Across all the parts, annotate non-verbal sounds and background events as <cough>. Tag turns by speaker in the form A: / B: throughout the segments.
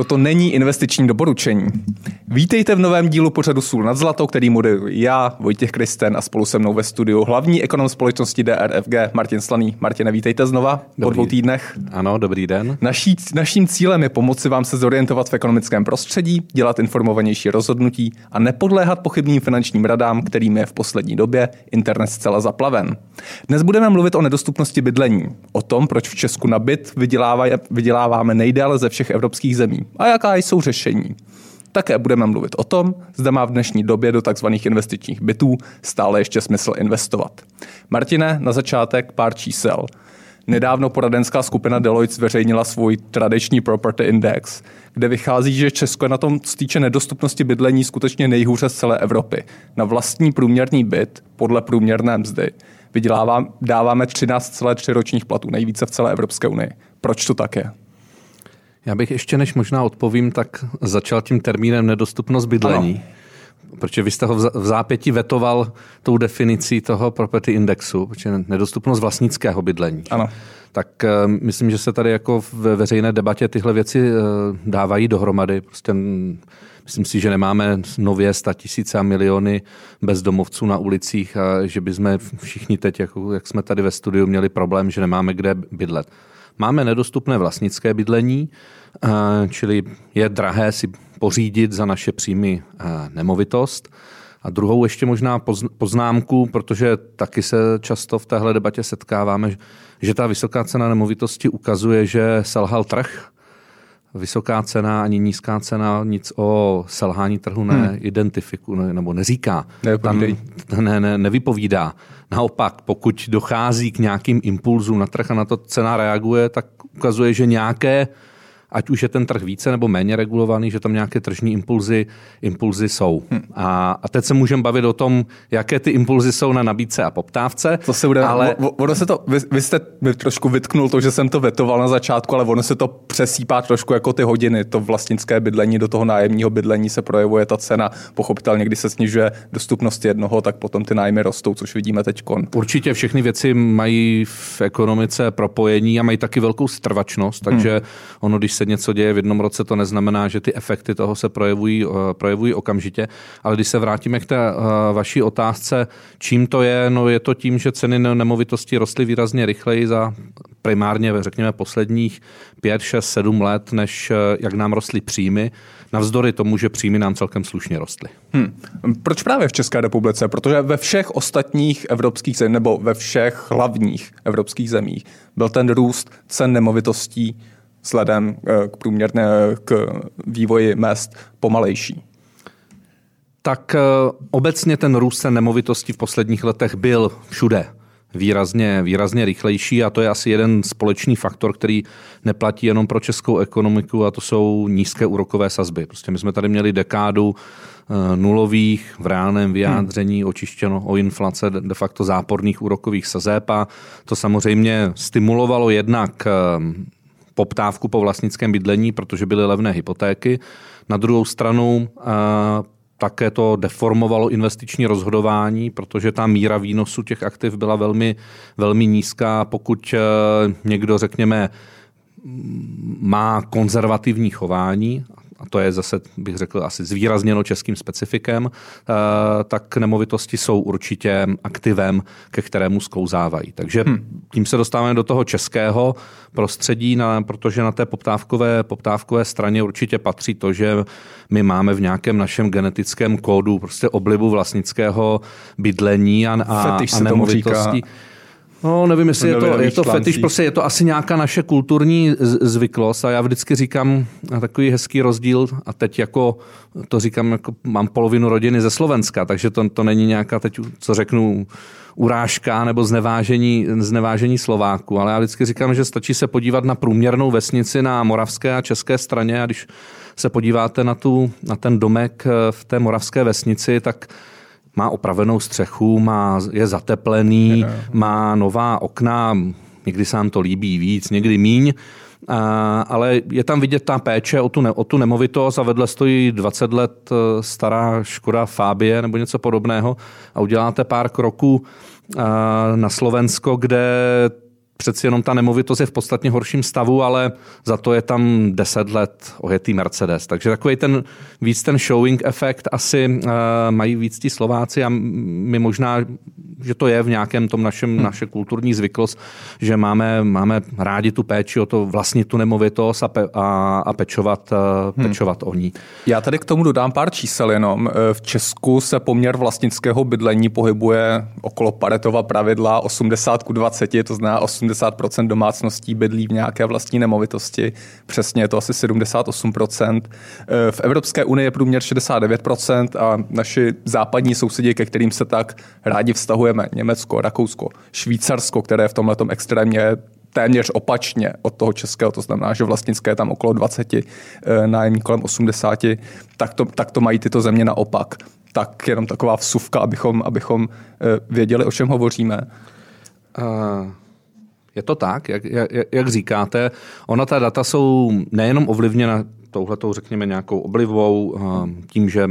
A: Toto není investiční doporučení. Vítejte v novém dílu pořadu Sůl nad zlato, který moderuji já, Vojtěch Kristen a spolu se mnou ve studiu hlavní ekonom společnosti DRFG Martin Slaný. Martine, vítejte znova dobrý. po dvou týdnech.
B: Ano, dobrý den.
A: Naší, naším cílem je pomoci vám se zorientovat v ekonomickém prostředí, dělat informovanější rozhodnutí a nepodléhat pochybným finančním radám, kterým je v poslední době internet zcela zaplaven. Dnes budeme mluvit o nedostupnosti bydlení, o tom, proč v Česku na byt vyděláváme nejdéle ze všech evropských zemí a jaká jsou řešení. Také budeme mluvit o tom, zda má v dnešní době do tzv. investičních bytů stále ještě smysl investovat. Martine, na začátek pár čísel. Nedávno poradenská skupina Deloitte zveřejnila svůj tradiční Property Index, kde vychází, že Česko je na tom, co týče nedostupnosti bydlení, skutečně nejhůře z celé Evropy. Na vlastní průměrný byt podle průměrné mzdy vydělává, dáváme 13,3 ročních platů, nejvíce v celé Evropské unii. Proč to tak je?
B: Já bych ještě, než možná odpovím, tak začal tím termínem nedostupnost bydlení. Ano. Protože vy jste ho v zápěti vetoval tou definicí toho property indexu, protože nedostupnost vlastnického bydlení.
A: Ano.
B: Tak uh, myslím, že se tady jako ve veřejné debatě tyhle věci uh, dávají dohromady. Prostě myslím si, že nemáme nově sta tisíce a miliony bezdomovců na ulicích a že bychom všichni teď, jako, jak jsme tady ve studiu, měli problém, že nemáme kde bydlet. Máme nedostupné vlastnické bydlení, eh, čili je drahé si pořídit za naše příjmy eh, nemovitost. A druhou ještě možná poznámku, protože taky se často v téhle debatě setkáváme, že ta vysoká cena nemovitosti ukazuje, že selhal trh. Vysoká cena ani nízká cena nic o selhání trhu hmm. neidentifikuje nebo neříká. Tam ne, ne, nevypovídá. Naopak, pokud dochází k nějakým impulzům na trh a na to cena reaguje, tak ukazuje, že nějaké ať už je ten trh více nebo méně regulovaný, že tam nějaké tržní impulzy, impulzy jsou. Hm. A, a teď se můžeme bavit o tom, jaké ty impulzy jsou na nabídce a poptávce.
A: To se bude, ale... ono se to, vy, vy jste mi trošku vytknul to, že jsem to vetoval na začátku, ale ono se to přesýpá trošku jako ty hodiny. To vlastnické bydlení do toho nájemního bydlení se projevuje ta cena. Pochopitelně, když se snižuje dostupnost jednoho, tak potom ty nájmy rostou, což vidíme teď.
B: Určitě všechny věci mají v ekonomice propojení a mají taky velkou strvačnost, takže hmm. ono, když se něco děje v jednom roce, to neznamená, že ty efekty toho se projevují, eh, projevují okamžitě. Ale když se vrátíme k té eh, vaší otázce, čím to je, no je to tím, že ceny nemovitosti rostly výrazně rychleji za primárně, řekněme, posledních 5, 6, 7 let, než eh, jak nám rostly příjmy, navzdory tomu, že příjmy nám celkem slušně rostly. Hmm.
A: Proč právě v České republice? Protože ve všech ostatních evropských zemích, nebo ve všech hlavních evropských zemích byl ten růst cen nemovitostí vzhledem eh, k průměrné k vývoji mest pomalejší?
B: Tak eh, obecně ten růst nemovitostí v posledních letech byl všude výrazně, výrazně rychlejší a to je asi jeden společný faktor, který neplatí jenom pro českou ekonomiku a to jsou nízké úrokové sazby. Prostě my jsme tady měli dekádu eh, nulových v reálném vyjádření hmm. očištěno o inflace de facto záporných úrokových sazeb a to samozřejmě stimulovalo jednak poptávku po vlastnickém bydlení, protože byly levné hypotéky. Na druhou stranu také to deformovalo investiční rozhodování, protože ta míra výnosu těch aktiv byla velmi, velmi nízká. Pokud e, někdo, řekněme, má konzervativní chování, a to je zase, bych řekl, asi zvýrazněno českým specifikem, eh, tak nemovitosti jsou určitě aktivem, ke kterému sklouzávají. Takže hmm. tím se dostáváme do toho českého prostředí, na, protože na té poptávkové, poptávkové straně určitě patří to, že my máme v nějakém našem genetickém kódu prostě oblibu vlastnického bydlení a, a, a nemovitostí. No, nevím, jestli je to, je to fetiš, prostě je to asi nějaká naše kulturní zvyklost a já vždycky říkám takový hezký rozdíl a teď jako to říkám, jako mám polovinu rodiny ze Slovenska, takže to, to není nějaká teď, co řeknu, urážka nebo znevážení, znevážení Slováku, ale já vždycky říkám, že stačí se podívat na průměrnou vesnici na moravské a české straně a když se podíváte na, tu, na ten domek v té moravské vesnici, tak má opravenou střechu, má, je zateplený, má nová okna, někdy se nám to líbí víc, někdy míň, a, ale je tam vidět ta péče o tu, ne, o tu nemovitost a vedle stojí 20 let e, stará Škoda Fabie nebo něco podobného a uděláte pár kroků a, na Slovensko, kde přeci jenom ta nemovitost je v podstatně horším stavu, ale za to je tam 10 let ojetý Mercedes. Takže takový ten víc ten showing efekt asi uh, mají víc ti Slováci a my možná, že to je v nějakém tom našem, hmm. naše kulturní zvyklost, že máme, máme rádi tu péči o to vlastnit tu nemovitost a, pe, a, a pečovat, uh, pečovat hmm. o ní.
A: Já tady k tomu dodám pár čísel jenom. Eh, v Česku se poměr vlastnického bydlení pohybuje okolo Paretova pravidla 80 k 20, to znamená 80% domácností bydlí v nějaké vlastní nemovitosti. Přesně je to asi 78%. Eh, v Evropské unii je průměr 69% a naši západní sousedi, ke kterým se tak rádi vztahujeme, Německo, Rakousko, Švýcarsko, které je v tomhle extrémně téměř opačně od toho českého, to znamená, že vlastnické je tam okolo 20, eh, nájemní kolem 80, tak to, tak to mají tyto země naopak. Tak jenom taková vsuvka, abychom, abychom eh, věděli, o čem hovoříme. Uh,
B: je to tak, jak, jak, jak říkáte. Ona ta data jsou nejenom ovlivněna touhletou, řekněme, nějakou oblivou, tím, že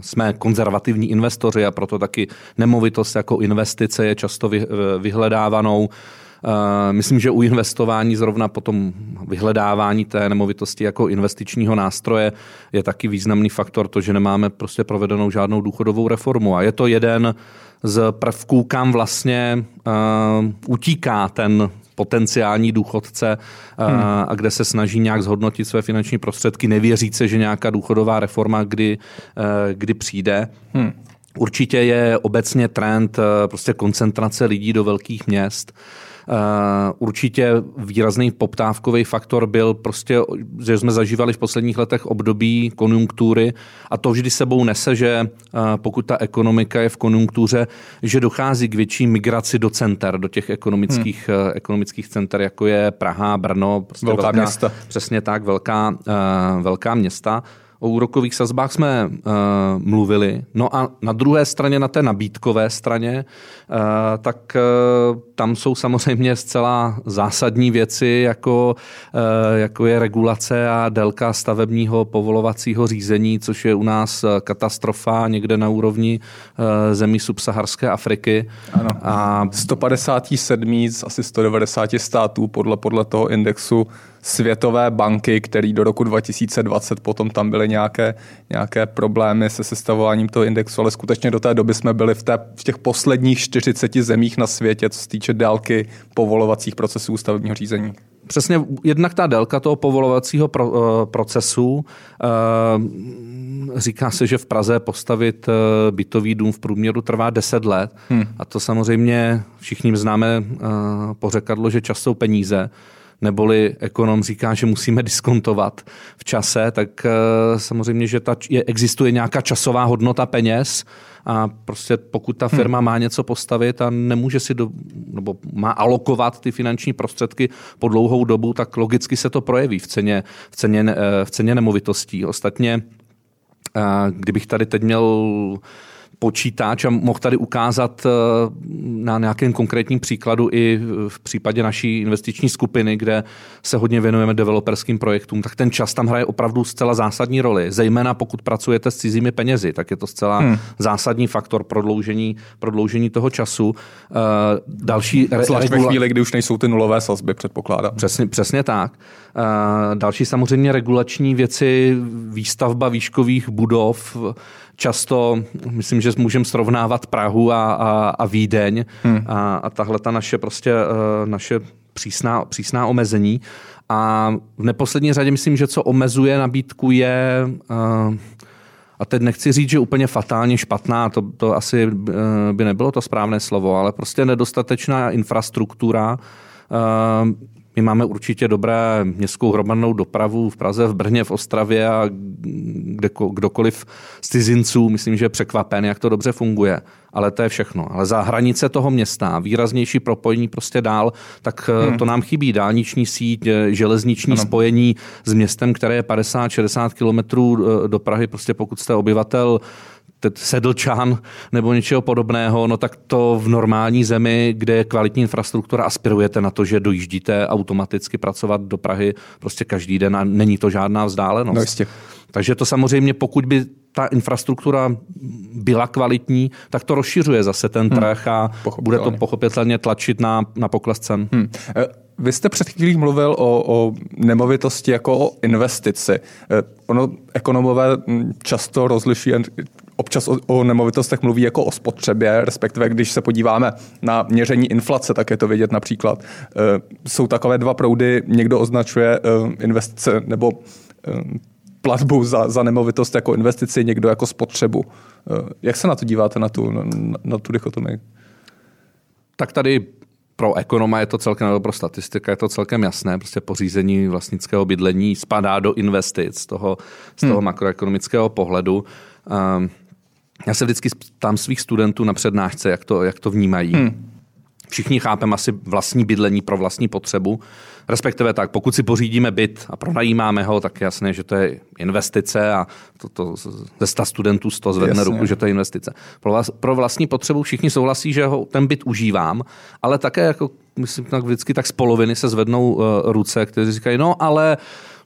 B: jsme konzervativní investoři a proto taky nemovitost jako investice je často vyhledávanou Eh, myslím, že u investování zrovna potom vyhledávání té nemovitosti jako investičního nástroje je taky významný faktor to, že nemáme prostě provedenou žádnou důchodovou reformu. A je to jeden z prvků, kam vlastně uh, utíká ten potenciální důchodce uh, hmm. a kde se snaží nějak zhodnotit své finanční prostředky, nevěří se, že nějaká důchodová reforma kdy, kdy přijde. Hmm. Určitě je obecně trend prostě koncentrace lidí do velkých měst. Eh, určitě výrazný poptávkový faktor byl prostě, že jsme zažívali v posledních letech období konjunktury a to vždy sebou nese, že eh, pokud ta ekonomika je v konjunktuře, že dochází k větší migraci do center, do těch ekonomických, hmm. ekonomických center, jako je Praha, Brno,
A: prostě velká, velká města.
B: Přesně tak, velká, velká města. O úrokových sazbách jsme uh, mluvili. No a na druhé straně, na té nabídkové straně, uh, tak uh, tam jsou samozřejmě zcela zásadní věci, jako, uh, jako je regulace a délka stavebního povolovacího řízení, což je u nás katastrofa někde na úrovni uh, zemí subsaharské Afriky.
A: Ano. A 157 z asi 190 států podle, podle toho indexu Světové banky, který do roku 2020 potom tam byly nějaké, nějaké problémy se sestavováním toho indexu, ale skutečně do té doby jsme byli v, té, v těch posledních 40 zemích na světě, co se týče délky povolovacích procesů stavebního řízení.
B: Přesně, jednak ta délka toho povolovacího pro, uh, procesu. Uh, říká se, že v Praze postavit uh, bytový dům v průměru trvá 10 let. Hmm. A to samozřejmě všichni známe pořekadlo, že čas jsou peníze neboli ekonom říká, že musíme diskontovat v čase, tak eh, samozřejmě, že ta, je, existuje nějaká časová hodnota peněz a prostě pokud ta hmm. firma hmm. má něco postavit a nemůže si do, nebo má alokovat ty finanční prostředky po dlouhou dobu, tak logicky se to projeví v ceně, v ceně, eh, v ceně nemovitostí. Ostatně, eh, kdybych tady teď měl počítač a mohl tady ukázat eh, na nějakém konkrétním příkladu i v případě naší investiční skupiny, kde se hodně věnujeme developerským projektům, tak ten čas tam hraje opravdu zcela zásadní roli. Zejména pokud pracujete s cizími penězi, tak je to zcela hmm. zásadní faktor prodloužení, prodloužení toho času.
A: Uh, další Zvlášť regula... ve chvíli, kdy už nejsou ty nulové sazby, předpokládám.
B: Přesně, přesně tak. Uh, další samozřejmě regulační věci, výstavba výškových budov, často, myslím, že můžeme srovnávat Prahu a, a, a Vídeň hmm. a, a tahle ta naše prostě uh, naše přísná, přísná omezení. A v neposlední řadě myslím, že co omezuje nabídku je uh, a teď nechci říct, že úplně fatálně špatná, to, to asi by nebylo to správné slovo, ale prostě nedostatečná infrastruktura. My máme určitě dobré městskou hromadnou dopravu v Praze, v Brně, v Ostravě a kde, kdokoliv z cizinců, myslím, že je překvapen, jak to dobře funguje. Ale to je všechno. Ale za hranice toho města, výraznější propojení prostě dál, tak eh, hmm. to nám chybí. Dálniční síť, eh, železniční ano. spojení s městem, které je 50-60 kilometrů eh, do Prahy. Prostě pokud jste obyvatel sedlčan nebo něčeho podobného, no tak to v normální zemi, kde je kvalitní infrastruktura, aspirujete na to, že dojíždíte automaticky pracovat do Prahy prostě každý den a není to žádná vzdálenost. No
A: jistě.
B: Takže to samozřejmě, pokud by ta infrastruktura byla kvalitní, tak to rozšiřuje zase ten hmm. trh a bude to pochopitelně tlačit na, na pokles cen. Hmm.
A: E, vy jste před chvílí mluvil o, o nemovitosti jako o investici. E, ono ekonomové často rozlišují občas o, o nemovitostech mluví jako o spotřebě, respektive když se podíváme na měření inflace, tak je to vidět například. E, jsou takové dva proudy, někdo označuje investice nebo platbu za, za nemovitost jako investici, někdo jako spotřebu. Eh, jak se na to díváte, na tu, na, na tu dichotomii?
B: Tak tady pro ekonoma je to celkem, nebo pro statistika je to celkem jasné. Prostě pořízení vlastnického bydlení spadá do investic z toho, z toho hmm. makroekonomického pohledu. Um, já se vždycky ptám svých studentů na přednášce, jak to, jak to vnímají. Hmm. Všichni chápeme asi vlastní bydlení pro vlastní potřebu. Respektive tak, pokud si pořídíme byt a pronajímáme ho, tak jasné, že to je investice a to, to ze 100 studentů 100 zvedne Jasně. ruku, že to je investice. Pro, vlast, pro vlastní potřebu všichni souhlasí, že ho, ten byt užívám, ale také jako myslím tak vždycky tak z poloviny se zvednou uh, ruce, kteří říkají, no ale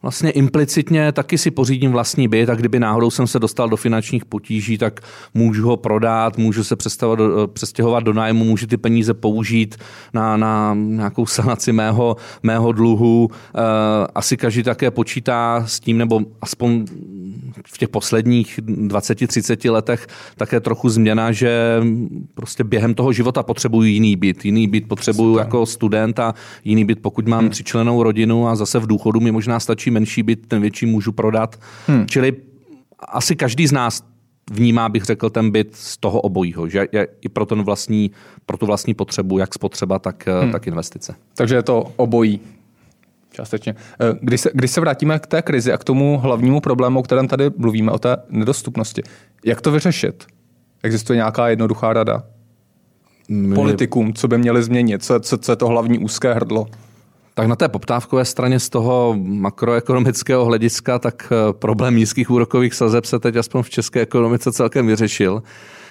B: vlastně implicitně taky si pořídím vlastní byt a kdyby náhodou jsem se dostal do finančních potíží, tak můžu ho prodat, můžu se do, přestěhovat do nájmu, můžu ty peníze použít na, na nějakou sanaci mého, mého dluhu. Eh, asi každý také počítá s tím, nebo aspoň v těch posledních 20-30 letech také trochu změna, že prostě během toho života potřebuju jiný byt. Jiný byt potřebuju Super. jako student a jiný byt, pokud mám hmm. třičlenou rodinu a zase v důchodu mi možná stačí menší byt, ten větší můžu prodat. Hmm. Čili asi každý z nás vnímá, bych řekl, ten byt z toho obojího, že je i pro, ten vlastní, pro tu vlastní potřebu, jak spotřeba, tak, hmm. tak investice.
A: Takže je to obojí. Částečně. Eh, když se, když se vrátíme k té krizi a k tomu hlavnímu problému, o kterém tady mluvíme, o té nedostupnosti, jak to vyřešit? Existuje nějaká jednoduchá rada? My... Politikům, co by měli změnit? Co, co, co je to hlavní úzké hrdlo?
B: Tak na té poptávkové straně z toho makroekonomického hlediska, tak eh, problém nízkých úrokových sazeb se teď aspoň v české ekonomice celkem vyřešil.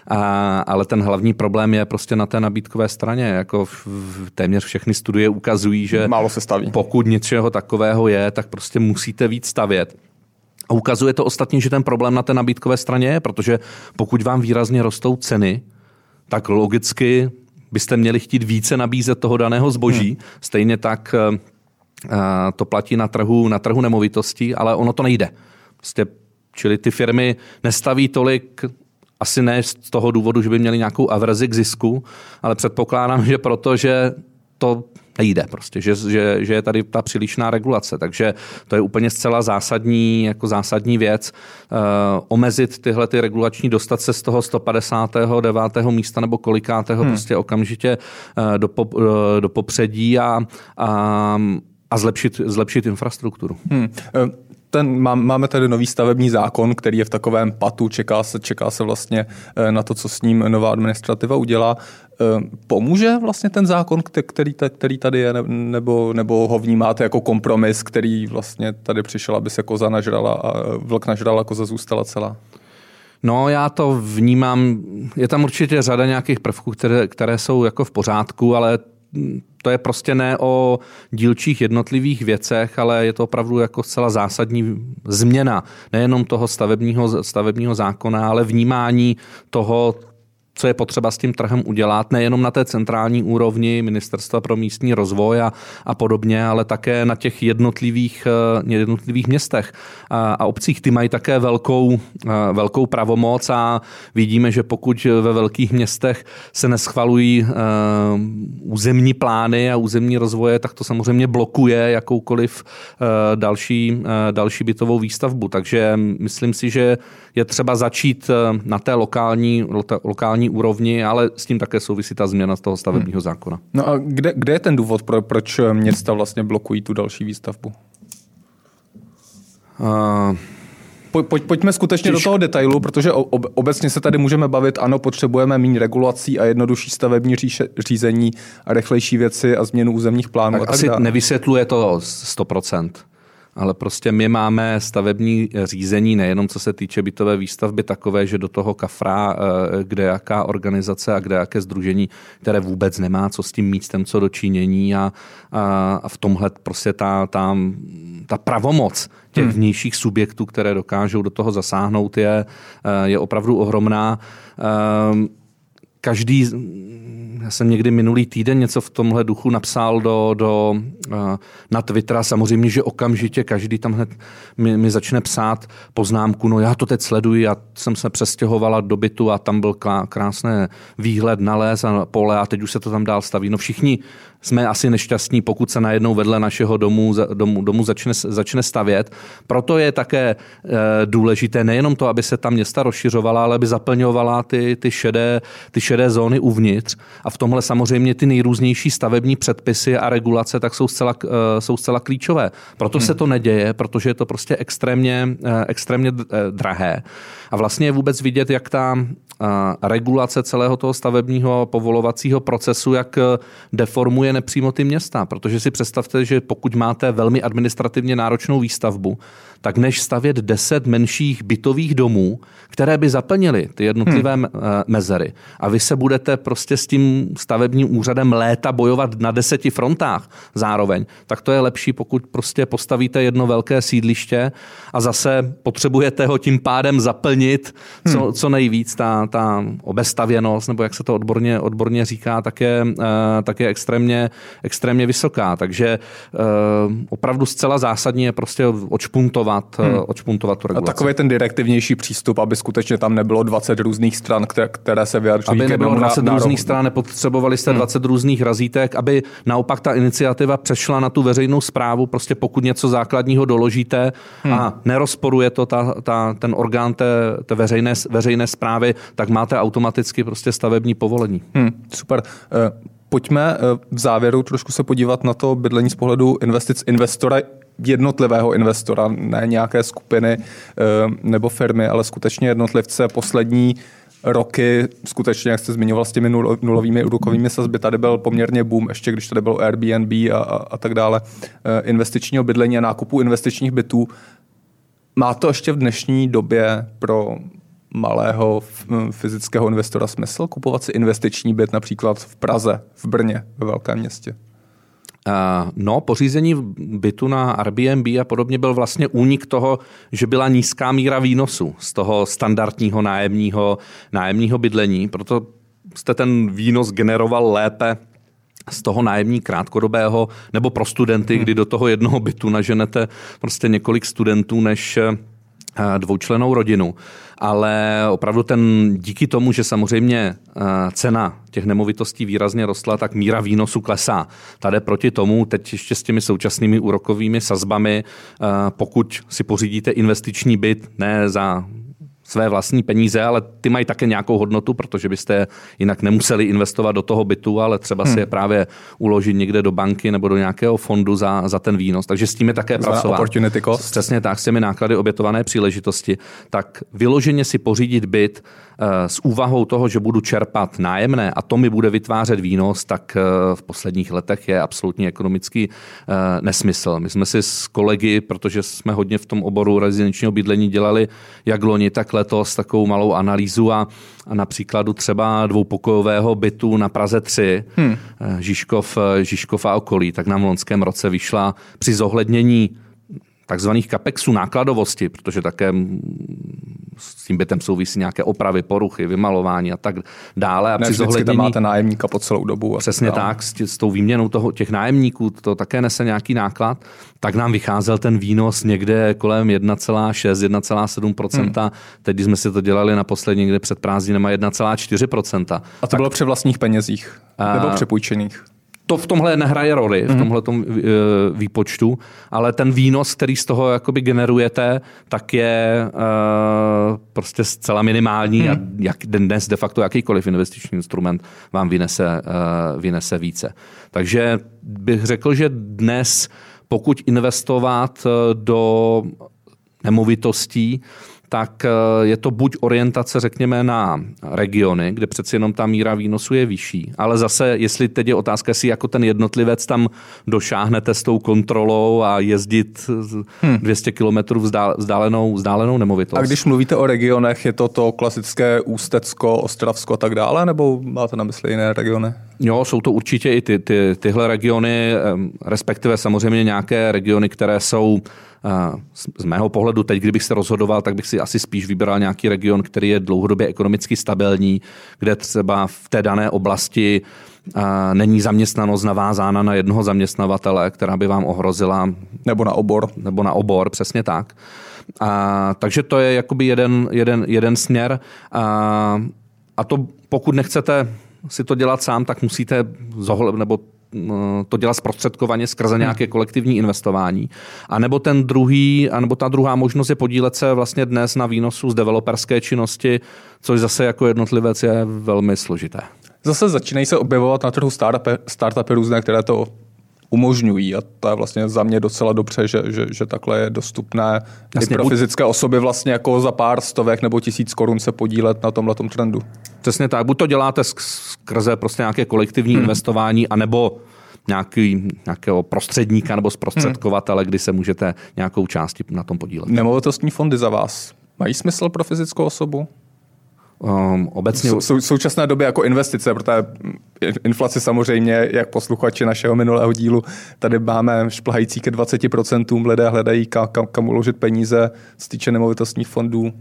B: A, ale ten hlavní problém je prostě na té nabídkové straně. Jako v, v, téměř všechny studie ukazují, že
A: Málo se staví.
B: pokud něčeho takového je, tak prostě musíte víc stavět. A ukazuje to ostatně, že ten problém na té nabídkové straně je, protože pokud vám výrazně rostou ceny, tak logicky byste měli chtít více nabízet toho daného zboží. Hmm. Stejně tak eh, eh, to platí na trhu, na trhu nemovitostí, ale ono to nejde. Prostě, čili ty firmy nestaví tolik asi ne z toho důvodu, že by měli nějakou averzi k zisku, ale předpokládám, že proto, že to nejde prostě, že, že, že je tady ta přílišná regulace. Takže to je úplně zcela zásadní, jako zásadní věc. Uh, omezit tyhle ty regulační, dostat se z toho 159. místa nebo kolikátého hmm. prostě okamžitě uh, do, pop, uh, do popředí a, a, a zlepšit, zlepšit infrastrukturu. Hmm
A: ten, má, máme tady nový stavební zákon, který je v takovém patu, čeká se, čeká se vlastně eh, na to, co s ním nová administrativa udělá. Eh, pomůže vlastně ten zákon, který, který tady je, nebo, nebo ho vnímáte jako kompromis, který vlastně tady přišel, aby se koza nažrala a vlk nažrala, koza zůstala celá?
B: No, já to vnímám, je tam určitě řada nějakých prvků, které, které jsou jako v pořádku, ale to je prostě ne o dílčích jednotlivých věcech, ale je to opravdu jako zcela zásadní změna nejenom toho stavebního, stavebního zákona, ale vnímání toho, co je potřeba s tím trhem udělat, nejenom na té centrální úrovni Ministerstva pro místní rozvoj a, a podobně, ale také na těch jednotlivých, eh, jednotlivých městech a, a obcích. Ty mají také velkou, eh, velkou pravomoc a vidíme, že pokud ve velkých městech se neschvalují uh, územní plány a územní rozvoje, tak to samozřejmě blokuje jakoukoliv další, další bytovou výstavbu. Takže myslím si, že je třeba začít na té lokální, lokální úrovni, ale s tím také souvisí ta změna z toho stavebního hmm. zákona.
A: No a kde, kde je ten důvod, pro, proč města vlastně blokují tu další výstavbu? Uh, po, pojď, pojďme skutečně Těž... do toho detailu, protože ob, obecně se tady můžeme bavit, ano, potřebujeme méně regulací a jednodušší stavební říše, řízení a rychlejší věci a změnu územních plánů. Tak
B: a tak asi dále. nevysvětluje to 100%. Ale prostě my máme stavební řízení nejenom co se týče bytové výstavby takové, že do toho kafrá, eh, kde jaká organizace a kde jaké združení, které vůbec nemá co s tím mít, s tím co dočinění a, a, a v tomhle prostě ta, ta, ta pravomoc těch hmm. vnějších subjektů, které dokážou do toho zasáhnout, je, eh, je opravdu ohromná. Ehm, každý, já jsem někdy minulý týden něco v tomhle duchu napsal do, do, eh, na Twitter a samozřejmě, že okamžitě každý tam hned mi, mi začne psát poznámku, no já to teď sleduji, já jsem se přestěhovala do bytu a tam byl krásný výhled na les a pole a teď už se to tam dál staví. No všichni jsme asi nešťastní, pokud se najednou vedle našeho domu, domu, domu začne, začne stavět. Proto je také e, důležité nejenom to, aby se ta města rozšiřovala, ale aby zaplňovala ty, ty, šedé, ty šedé zóny uvnitř. A v tomhle samozřejmě ty nejrůznější stavební předpisy a regulace tak jsou zcela, e, jsou zcela klíčové. Proto hmm. se to neděje, protože je to prostě extrémně, e, extrémně drahé. A vlastně je vůbec vidět, jak ta regulace celého toho stavebního povolovacího procesu, jak deformuje nepřímo ty města. Protože si představte, že pokud máte velmi administrativně náročnou výstavbu, tak než stavět deset menších bytových domů, které by zaplnily ty jednotlivé hmm. mezery. A vy se budete prostě s tím stavebním úřadem léta bojovat na deseti frontách zároveň, tak to je lepší, pokud prostě postavíte jedno velké sídliště a zase potřebujete ho tím pádem zaplnit co, hmm. co nejvíc. Ta, ta obestavěnost, nebo jak se to odborně, odborně říká, tak je, eh, tak je extrémně, extrémně vysoká. Takže eh, opravdu zcela zásadní je prostě odšpuntovat odšpuntovat, hmm. odšpuntovat tu regulaci.
A: A takový ten direktivnější přístup, aby skutečně tam nebylo 20 různých stran, které, které se vyjadřují.
B: Aby nebylo 20 na, různých stran, nepotřebovali jste hmm. 20 různých razítek, aby naopak ta iniciativa přešla na tu veřejnou zprávu, prostě pokud něco základního doložíte hmm. a nerozporuje to ta, ta, ten orgán té, té veřejné, veřejné zprávy, tak máte automaticky prostě stavební povolení.
A: Hmm. Super. Uh, Pojďme v závěru trošku se podívat na to bydlení z pohledu investic investora jednotlivého investora, ne nějaké skupiny eh, nebo firmy, ale skutečně jednotlivce poslední roky, skutečně, jak jste zmiňoval s těmi nulovými úrokovými sazby, tady byl poměrně boom, ještě když tady byl Airbnb a, a, a tak dále, eh, investičního bydlení a nákupu investičních bytů. Má to ještě v dnešní době pro malého fyzického investora smysl kupovat si investiční byt například v Praze, v Brně, ve velkém městě?
B: No, pořízení bytu na Airbnb a podobně byl vlastně únik toho, že byla nízká míra výnosu z toho standardního nájemního, nájemního bydlení, proto jste ten výnos generoval lépe z toho nájemní krátkodobého nebo pro studenty, hmm. kdy do toho jednoho bytu naženete prostě několik studentů než eh, dvoučlenou rodinu ale opravdu ten díky tomu, že samozřejmě cena těch nemovitostí výrazně rostla, tak míra výnosu klesá. Tady proti tomu, teď ještě s těmi současnými úrokovými sazbami, pokud si pořídíte investiční byt ne za své vlastní peníze, ale ty mají také nějakou hodnotu, protože byste jinak nemuseli investovat do toho bytu, ale třeba hmm. si je právě uložit někde do banky nebo do nějakého fondu za, za ten výnos. Takže s tím je také pracovat.
A: Opportunity cost.
B: Přesně tak, s těmi náklady obětované příležitosti. Tak vyloženě si pořídit byt s úvahou toho, že budu čerpat nájemné a to mi bude vytvářet výnos, tak eh, v posledních letech je absolutně ekonomický eh, nesmysl. My jsme si s kolegy, protože jsme hodně v tom oboru rezidenčního bydlení dělali jak loni, tak letos takovou malou analýzu a, a na příkladu třeba dvoupokojového bytu na Praze 3, hmm. Žižkov, Žižkov a okolí, tak nám v loňském roce vyšla při zohlednění takzvaných kapexů nákladovosti, protože také s tím bytem souvisí nějaké opravy, poruchy, vymalování a tak dále. A
A: ne, při zohlednění... tam máte nájemníka po celou dobu.
B: Přesně tak, s, tě, s tou výměnou toho, těch nájemníků, to také nese nějaký náklad, tak nám vycházel ten výnos někde kolem 1,6, 1,7%. Hmm. Teď, jsme si to dělali na poslední, někde před prázdninama 1,4%. A to
A: tak... bylo při vlastních penězích? Nebo přepůjčených?
B: To v tomhle nehraje roli, v mhm. tomhle eh, výpočtu, ale ten výnos, který z toho jakoby generujete, tak je uh, prostě zcela minimální hmm. a jak dnes de facto jakýkoliv investiční instrument vám vynese, uh, vynese více. Takže bych řekl, že dnes pokud investovat do nemovitostí, tak eh, je to buď orientace, řekněme, na regiony, kde přeci jenom ta míra výnosu je vyšší, ale zase, jestli teď je otázka, jestli jako ten jednotlivec tam došáhnete s tou kontrolou a jezdit hmm. 200 kilometrů vzdálenou, vzdálenou nemovitost.
A: A když mluvíte o regionech, je to to klasické Ústecko, Ostravsko a tak dále, nebo máte na mysli jiné regiony?
B: Jo, jsou to určitě i ty, ty, tyhle regiony, respektive samozřejmě nějaké regiony, které jsou z mého pohledu teď, kdybych se rozhodoval, tak bych si asi spíš vybral nějaký region, který je dlouhodobě ekonomicky stabilní, kde třeba v té dané oblasti není zaměstnanost navázána na jednoho zaměstnavatele, která by vám ohrozila.
A: Nebo na obor.
B: Nebo na obor, přesně tak. A, takže to je jakoby jeden, jeden, jeden směr. A, a to pokud nechcete si to dělat sám, tak musíte zohl, nebo to dělat zprostředkovaně skrze hmm. nějaké kolektivní investování. A nebo ten druhý, a nebo ta druhá možnost je podílet se vlastně dnes na výnosu z developerské činnosti, což zase jako jednotlivec je velmi složité.
A: Zase začínají se objevovat na trhu startupy, startupy různé, které to umožňují a to je vlastně za mě docela dobře, že, že, že takhle je dostupné Jasně, i pro fyzické osoby vlastně jako za pár stovek nebo tisíc korun se podílet na tomhle trendu.
B: Přesně tak, buď to děláte skrze prostě nějaké kolektivní hmm. investování, anebo nějaký, nějakého prostředníka nebo zprostředkovatele, hmm. kdy se můžete nějakou části na tom podílet.
A: Nemovitostní fondy za vás mají smysl pro fyzickou osobu?
B: Um, obecně...
A: V sou, současné době jako investice, protože inflace samozřejmě, jak posluchači našeho minulého dílu, tady máme šplhající ke 20%, lidé hledají, kam, kam, kam uložit peníze, z týče nemovitostních fondů.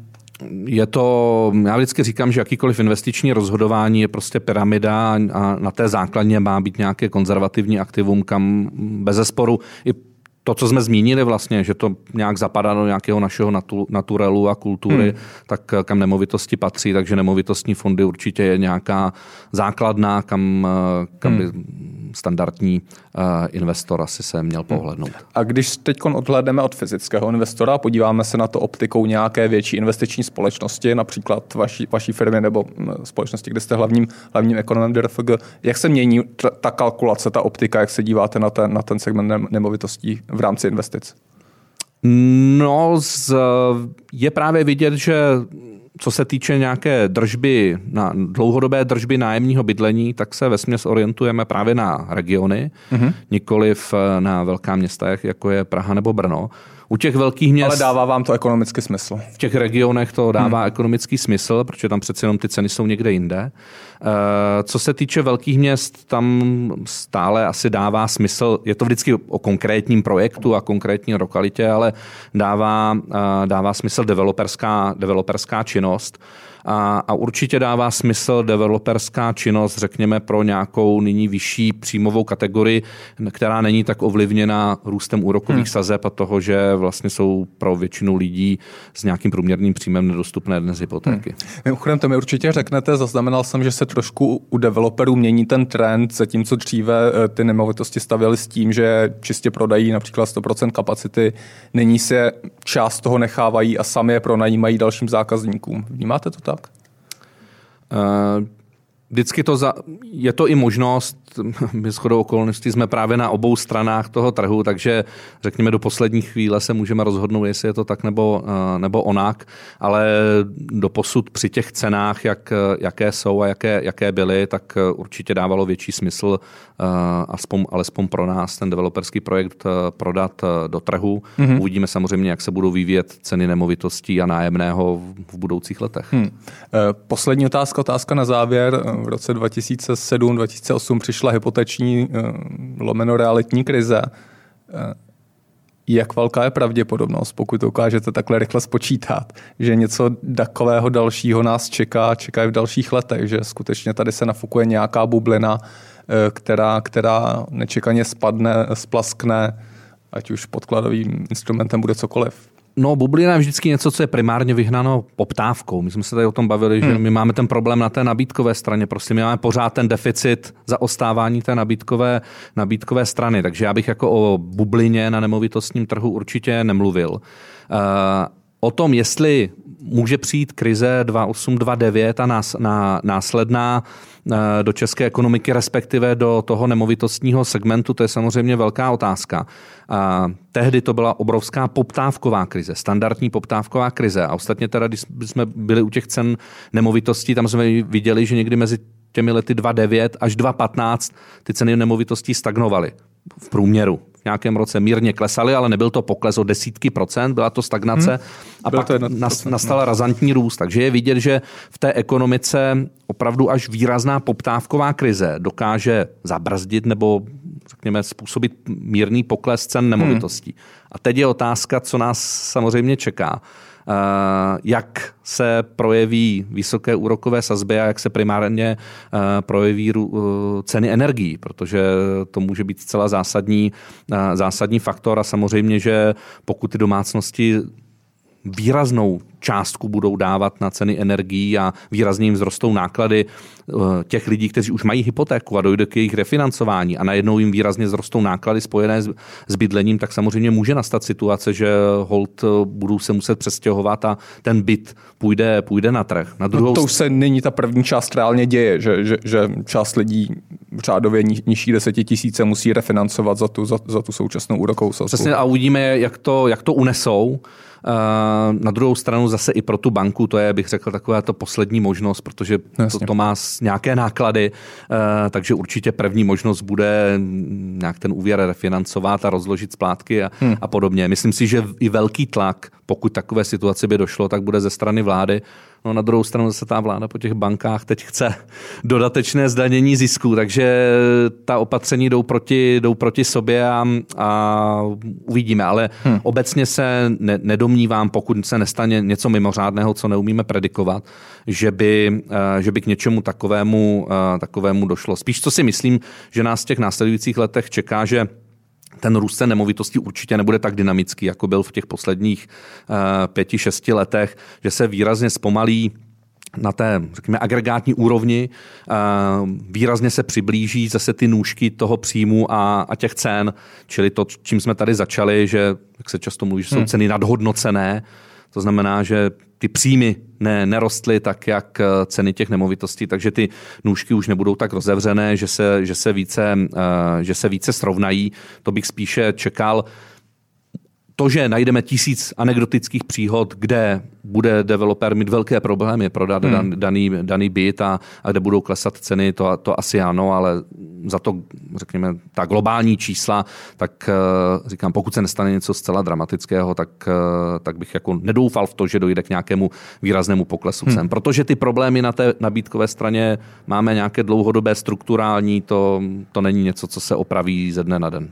B: Je to, já vždycky říkám, že jakýkoliv investiční rozhodování je prostě pyramida a na té základně má být nějaké konzervativní aktivum, kam bez zesporu i to, co jsme zmínili vlastně, že to nějak zapadá do nějakého našeho natu, naturelu a kultury, hmm. tak eh, kam nemovitosti patří, takže nemovitostní fondy určitě je nějaká základná, kam, eh, kam hmm. by standardní uh, investor asi se měl hmm. pohlednout.
A: A když teď odhledneme od fyzického investora a podíváme se na to optikou nějaké větší investiční společnosti, například vaší, vaší firmy nebo hm, společnosti, kde jste hlavním, hlavním ekonomem DRFG, jak se mění ta kalkulace, ta optika, jak se díváte na ten, na ten segment nemovitostí v rámci investic?
B: No, z, je právě vidět, že co se týče nějaké držby, na dlouhodobé držby nájemního bydlení, tak se ve směs orientujeme právě na regiony, mm-hmm. nikoliv na velká města, jako je Praha nebo Brno. U těch velkých měst...
A: Ale dává vám to ekonomický smysl.
B: V těch regionech to dává hmm. ekonomický smysl, protože tam přece jenom ty ceny jsou někde jinde. Eh, co se týče velkých měst, tam stále asi dává smysl, je to vždycky o konkrétním projektu a konkrétní lokalitě, ale dává, eh, dává smysl developerská, developerská činnost. A, a určitě dává smysl developerská činnost, řekněme, pro nějakou nyní vyšší příjmovou kategorii, která není tak ovlivněna růstem úrokových hmm. sazeb a toho, že vlastně jsou pro většinu lidí s nějakým průměrným příjmem nedostupné dnes hypotéky. Hmm.
A: Mimochodem, to mi určitě řeknete, zaznamenal jsem, že se trošku u developerů mění ten trend, zatímco dříve eh, ty nemovitosti stavěly s tím, že čistě prodají například 100% kapacity, nyní se část toho nechávají a sami je pronajímají dalším zákazníkům. Vnímáte to tak?
B: Uh, vždycky to za, je to i možnost, <laughs> my shodou okolností jsme právě na obou stranách toho trhu, takže řekněme do poslední chvíle se můžeme rozhodnout, jestli je to tak nebo, eh, nebo onak, ale do posud při těch cenách, jak, jaké jsou a jaké, jaké byly, tak eh, určitě dávalo větší smysl eh, aspoň, alespoň pro nás ten developerský projekt prodat do trhu. Mm-hmm. Uvidíme samozřejmě, jak se budou vyvíjet ceny nemovitostí a nájemného v budoucích letech. Hmm.
A: Poslední otázka, otázka na závěr. V roce 2007-2008 přišla hypoteční eh, lomeno realitní krize, eh, jak velká je pravděpodobnost, pokud to ukážete takhle rychle spočítat, že něco takového dalšího nás čeká, čeká i v dalších letech, že skutečně tady se nafukuje nějaká bublina, eh, která, která nečekaně spadne, splaskne, ať už podkladovým instrumentem bude cokoliv.
B: No, bublina je vždycky něco, co je primárně vyhnáno poptávkou. My jsme se tady o tom bavili, hmm. že my máme ten problém na té nabídkové straně. Prostě my máme pořád ten deficit zaostávání té nabídkové, nabídkové strany. Takže já bych jako o bublině na nemovitostním trhu určitě nemluvil. Uh, o tom, jestli může přijít krize 2829 a nás, na, následná eh, do české ekonomiky, respektive do toho nemovitostního segmentu, to je samozřejmě velká otázka. A tehdy to byla obrovská poptávková krize, standardní poptávková krize. A ostatně teda, když jsme byli u těch cen nemovitostí, tam jsme viděli, že někdy mezi těmi lety 2,9 až 2,15 ty ceny nemovitostí stagnovaly v průměru. V nějakém roce mírně klesaly, ale nebyl to pokles o desítky procent, byla to stagnace hmm. a Byl pak to nastala razantní růst. Takže je vidět, že v té ekonomice opravdu až výrazná poptávková krize dokáže zabrzdit nebo řekněme způsobit mírný pokles cen nemovitostí. Hmm. A teď je otázka, co nás samozřejmě čeká. Eh, jak se projeví vysoké úrokové sazby a jak se primárně eh, projeví eh, ceny energií, protože to může být zcela zásadní, zásadní faktor a samozřejmě, že pokud ty domácnosti výraznou částku budou dávat na ceny energií a výrazně jim vzrostou náklady eh, těch lidí, kteří už mají hypotéku a dojde k jejich refinancování a najednou jim výrazně vzrostou náklady spojené s bydlením, tak samozřejmě může nastat situace, že hold eh, budou se muset přestěhovat a ten byt půjde, půjde na trh. Na
A: no druhou... no to už se nyní ta první část reálně děje, že, že, že část lidí řádově nižší deseti tisíce musí refinancovat za tu, za, za tu současnou úrokovou sazbu.
B: Přesně a uvidíme, jak to, jak to unesou. Eh, na druhou stranu zase i pro tu banku, to je, bych řekl, taková to poslední možnost, protože to, to má nějaké náklady, eh, takže určitě první možnost bude nějak ten úvěr refinancovat a rozložit splátky a, hmm. a podobně. Myslím si, že i velký tlak, pokud takové situaci by došlo, tak bude ze strany vlády No na druhou stranu zase ta vláda po těch bankách teď chce dodatečné zdanění zisku, takže ta opatření jdou proti, jdou proti sobě a, a uvidíme. Ale hmm. obecně se ne, nedomnívám, pokud se nestane něco mimořádného, co neumíme predikovat, že by, eh, že by k něčemu takovému, eh, takovému došlo. Spíš co si myslím, že nás v těch následujících letech čeká, že ten růst cen nemovitostí určitě nebude tak dynamický, jako byl v těch posledních eh, pěti, šesti letech, že se výrazně zpomalí na té, řekněme, agregátní úrovni eh, výrazně se přiblíží zase ty nůžky toho příjmu a, a těch cen, čili to, čím jsme tady začali, že, jak se často mluví, že jsou hmm. ceny nadhodnocené, to znamená, že ty příjmy ne, nerostly tak, jak eh, ceny těch nemovitostí, takže ty nůžky už nebudou tak rozevřené, že se, že se, více, eh, že se více srovnají. To bych spíše čekal to, že najdeme tisíc anekdotických příhod, kde bude developer mít velké problémy prodat hmm. daný, daný byt a, a kde budou klesat ceny, to, to asi ano, ale za to, řekněme, ta globální čísla, tak eh, říkám, pokud se nestane něco zcela dramatického, tak, eh, tak bych jako nedoufal v to, že dojde k nějakému výraznému poklesu hmm. cen. Protože ty problémy na té nabídkové straně máme nějaké dlouhodobé strukturální, to, to není něco, co se opraví ze dne na den.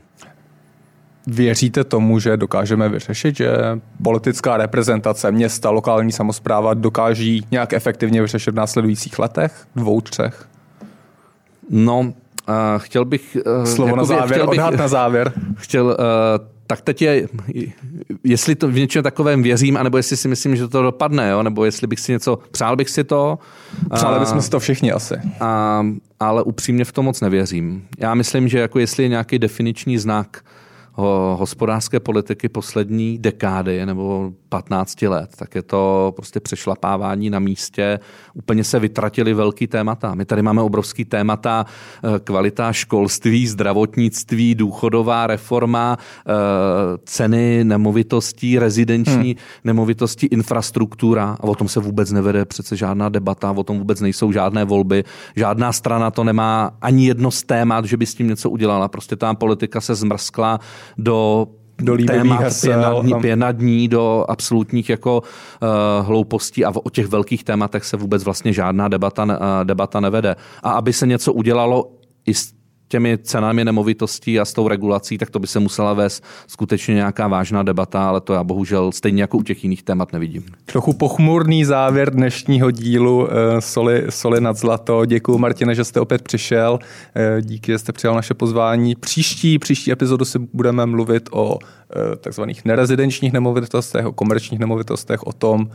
A: Věříte tomu, že dokážeme vyřešit, že politická reprezentace města, lokální samozpráva dokáží nějak efektivně vyřešit v následujících letech, dvou, třech?
B: No, uh, chtěl bych...
A: Uh, Slovo na závěr, chtěl bych, odhad na závěr.
B: Chtěl, uh, tak teď je, jestli to v něčem takovém věřím, anebo jestli si myslím, že to dopadne, jo? nebo jestli bych si něco, přál bych si to.
A: Přáli bychom si to všichni asi.
B: A, ale upřímně v to moc nevěřím. Já myslím, že jako jestli je nějaký definiční znak, hospodářské politiky poslední dekády nebo 15 let, tak je to prostě přešlapávání na místě. Úplně se vytratili velký témata. My tady máme obrovský témata, eh, kvalita školství, zdravotnictví, důchodová reforma, eh, ceny nemovitostí, rezidenční hmm. nemovitosti, infrastruktura. A o tom se vůbec nevede přece žádná debata, o tom vůbec nejsou žádné volby. Žádná strana to nemá ani jedno z témat, že by s tím něco udělala. Prostě ta politika se zmrskla do
A: do témat hesel,
B: pět, na dní, do absolutních jako uh, hloupostí a o těch velkých tématech se vůbec vlastně žádná debata, uh, debata nevede. A aby se něco udělalo i s těmi cenami nemovitostí a s tou regulací, tak to by se musela vést skutečně nějaká vážná debata, ale to já bohužel stejně jako u těch jiných témat nevidím.
A: Trochu pochmurný závěr dnešního dílu eh, Soli, Soli nad zlato. Děkuji Martine, že jste opět přišel. Eh, díky, že jste přijal naše pozvání. Příští, příští epizodu si budeme mluvit o eh, takzvaných nerezidenčních nemovitostech, o komerčních nemovitostech, o tom,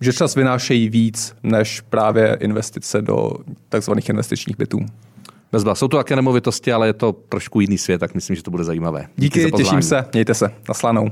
A: že čas vynášejí víc než právě investice do takzvaných investičních bytů.
B: Bezba. Jsou to také nemovitosti, ale je to trošku jiný svět, tak myslím, že to bude zajímavé.
A: Díky, Díky těším se. Mějte se. Naslanou.